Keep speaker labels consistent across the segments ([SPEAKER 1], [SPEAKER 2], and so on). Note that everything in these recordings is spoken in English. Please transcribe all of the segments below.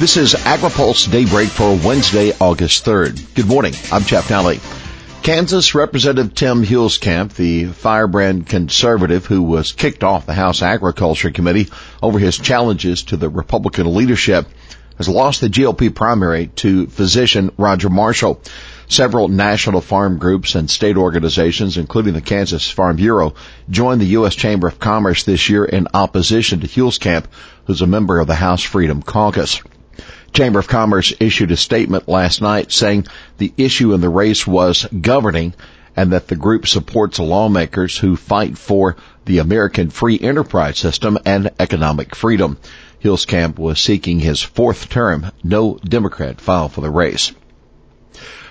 [SPEAKER 1] This is AgriPulse Daybreak for Wednesday, August 3rd. Good morning. I'm Jeff Nalley. Kansas Representative Tim Huelskamp, the firebrand conservative who was kicked off the House Agriculture Committee over his challenges to the Republican leadership, has lost the GOP primary to physician Roger Marshall. Several national farm groups and state organizations, including the Kansas Farm Bureau, joined the U.S. Chamber of Commerce this year in opposition to Huelskamp, who's a member of the House Freedom Caucus. Chamber of Commerce issued a statement last night saying the issue in the race was governing and that the group supports lawmakers who fight for the American free enterprise system and economic freedom. Huelskamp was seeking his fourth term. No Democrat filed for the race.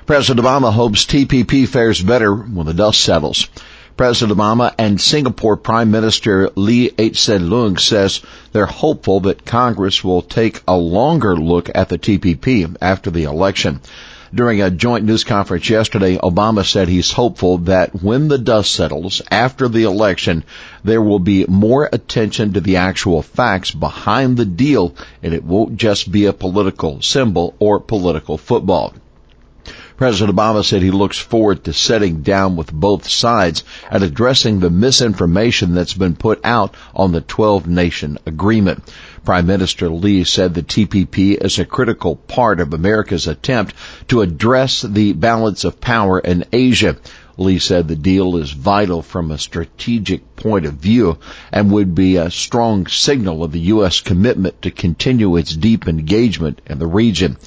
[SPEAKER 1] President Obama hopes TPP fares better when the dust settles. President Obama and Singapore Prime Minister Lee Hsien Loong says they're hopeful that Congress will take a longer look at the TPP after the election. During a joint news conference yesterday, Obama said he's hopeful that when the dust settles after the election, there will be more attention to the actual facts behind the deal and it won't just be a political symbol or political football. President Obama said he looks forward to sitting down with both sides and addressing the misinformation that's been put out on the 12 nation agreement. Prime Minister Lee said the TPP is a critical part of America's attempt to address the balance of power in Asia. Lee said the deal is vital from a strategic point of view and would be a strong signal of the U.S. commitment to continue its deep engagement in the region.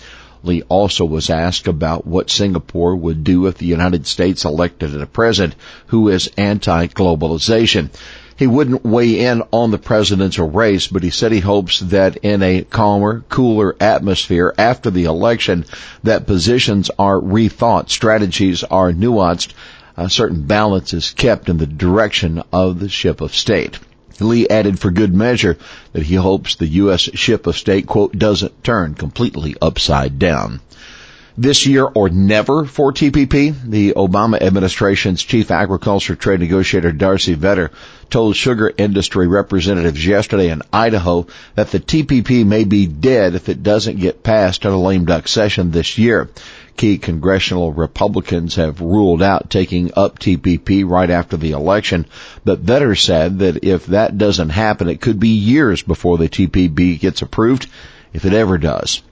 [SPEAKER 1] Lee also was asked about what Singapore would do if the United States elected a president who is anti-globalization. He wouldn't weigh in on the presidential race, but he said he hopes that in a calmer, cooler atmosphere after the election, that positions are rethought, strategies are nuanced, a certain balance is kept in the direction of the ship of state. Lee added for good measure that he hopes the U.S. ship of state, quote, doesn't turn completely upside down. This year or never for TPP, the Obama administration's chief agriculture trade negotiator Darcy Vetter told sugar industry representatives yesterday in Idaho that the TPP may be dead if it doesn't get passed at a lame duck session this year. Key congressional Republicans have ruled out taking up TPP right after the election, but Vetter said that if that doesn't happen, it could be years before the TPP gets approved, if it ever does.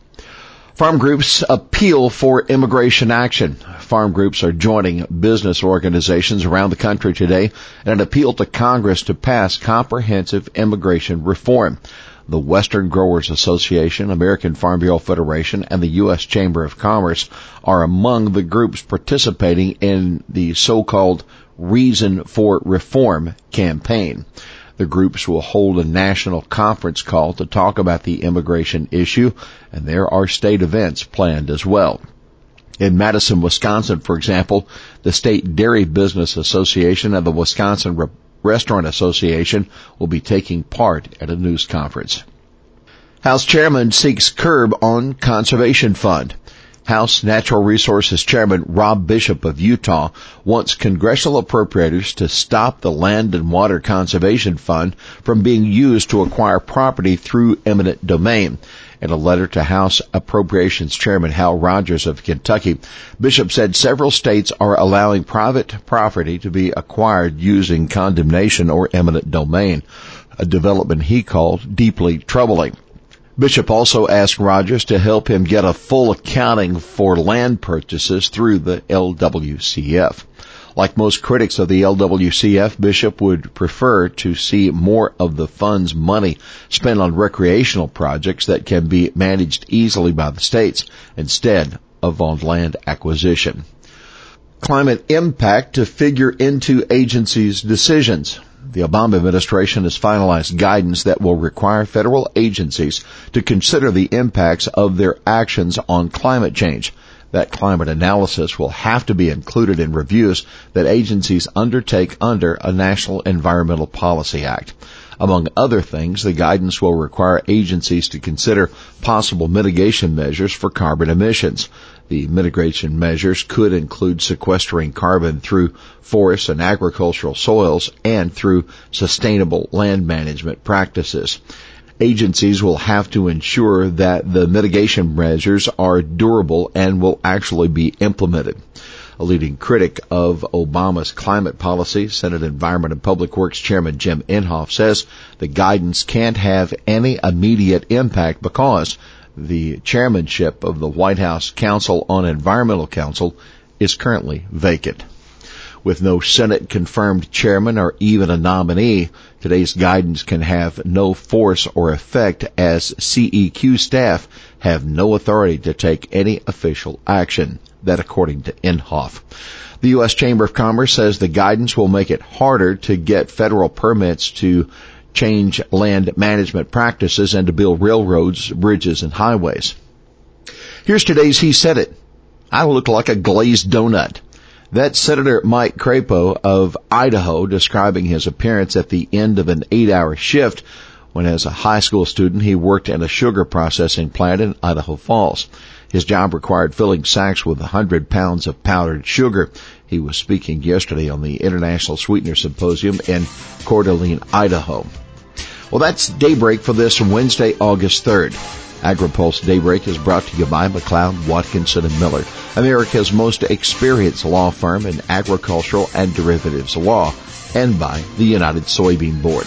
[SPEAKER 1] Farm groups appeal for immigration action. Farm groups are joining business organizations around the country today in an appeal to Congress to pass comprehensive immigration reform the Western Growers Association, American Farm Bureau Federation, and the U.S. Chamber of Commerce are among the groups participating in the so-called Reason for Reform campaign. The groups will hold a national conference call to talk about the immigration issue, and there are state events planned as well. In Madison, Wisconsin, for example, the State Dairy Business Association and the Wisconsin Restaurant Association will be taking part at a news conference. House Chairman seeks curb on Conservation Fund. House Natural Resources Chairman Rob Bishop of Utah wants congressional appropriators to stop the Land and Water Conservation Fund from being used to acquire property through eminent domain. In a letter to House Appropriations Chairman Hal Rogers of Kentucky, Bishop said several states are allowing private property to be acquired using condemnation or eminent domain, a development he called deeply troubling. Bishop also asked Rogers to help him get a full accounting for land purchases through the LWCF. Like most critics of the LWCF, Bishop would prefer to see more of the fund's money spent on recreational projects that can be managed easily by the states instead of on land acquisition. Climate impact to figure into agencies' decisions. The Obama administration has finalized guidance that will require federal agencies to consider the impacts of their actions on climate change. That climate analysis will have to be included in reviews that agencies undertake under a National Environmental Policy Act. Among other things, the guidance will require agencies to consider possible mitigation measures for carbon emissions. The mitigation measures could include sequestering carbon through forests and agricultural soils and through sustainable land management practices. Agencies will have to ensure that the mitigation measures are durable and will actually be implemented. A leading critic of Obama's climate policy, Senate Environment and Public Works Chairman Jim Inhofe says the guidance can't have any immediate impact because the chairmanship of the White House Council on Environmental Council is currently vacant. With no Senate confirmed chairman or even a nominee, today's guidance can have no force or effect as CEQ staff have no authority to take any official action. That according to Inhofe. The U.S. Chamber of Commerce says the guidance will make it harder to get federal permits to change land management practices and to build railroads, bridges, and highways. Here's today's He Said It. I look like a glazed donut. That's Senator Mike Crapo of Idaho describing his appearance at the end of an eight hour shift when as a high school student he worked at a sugar processing plant in Idaho Falls. His job required filling sacks with 100 pounds of powdered sugar. He was speaking yesterday on the International Sweetener Symposium in Coeur d'Alene, Idaho. Well, that's Daybreak for this Wednesday, August 3rd. AgriPulse Daybreak is brought to you by McLeod, Watkinson and Miller, America's most experienced law firm in agricultural and derivatives law, and by the United Soybean Board.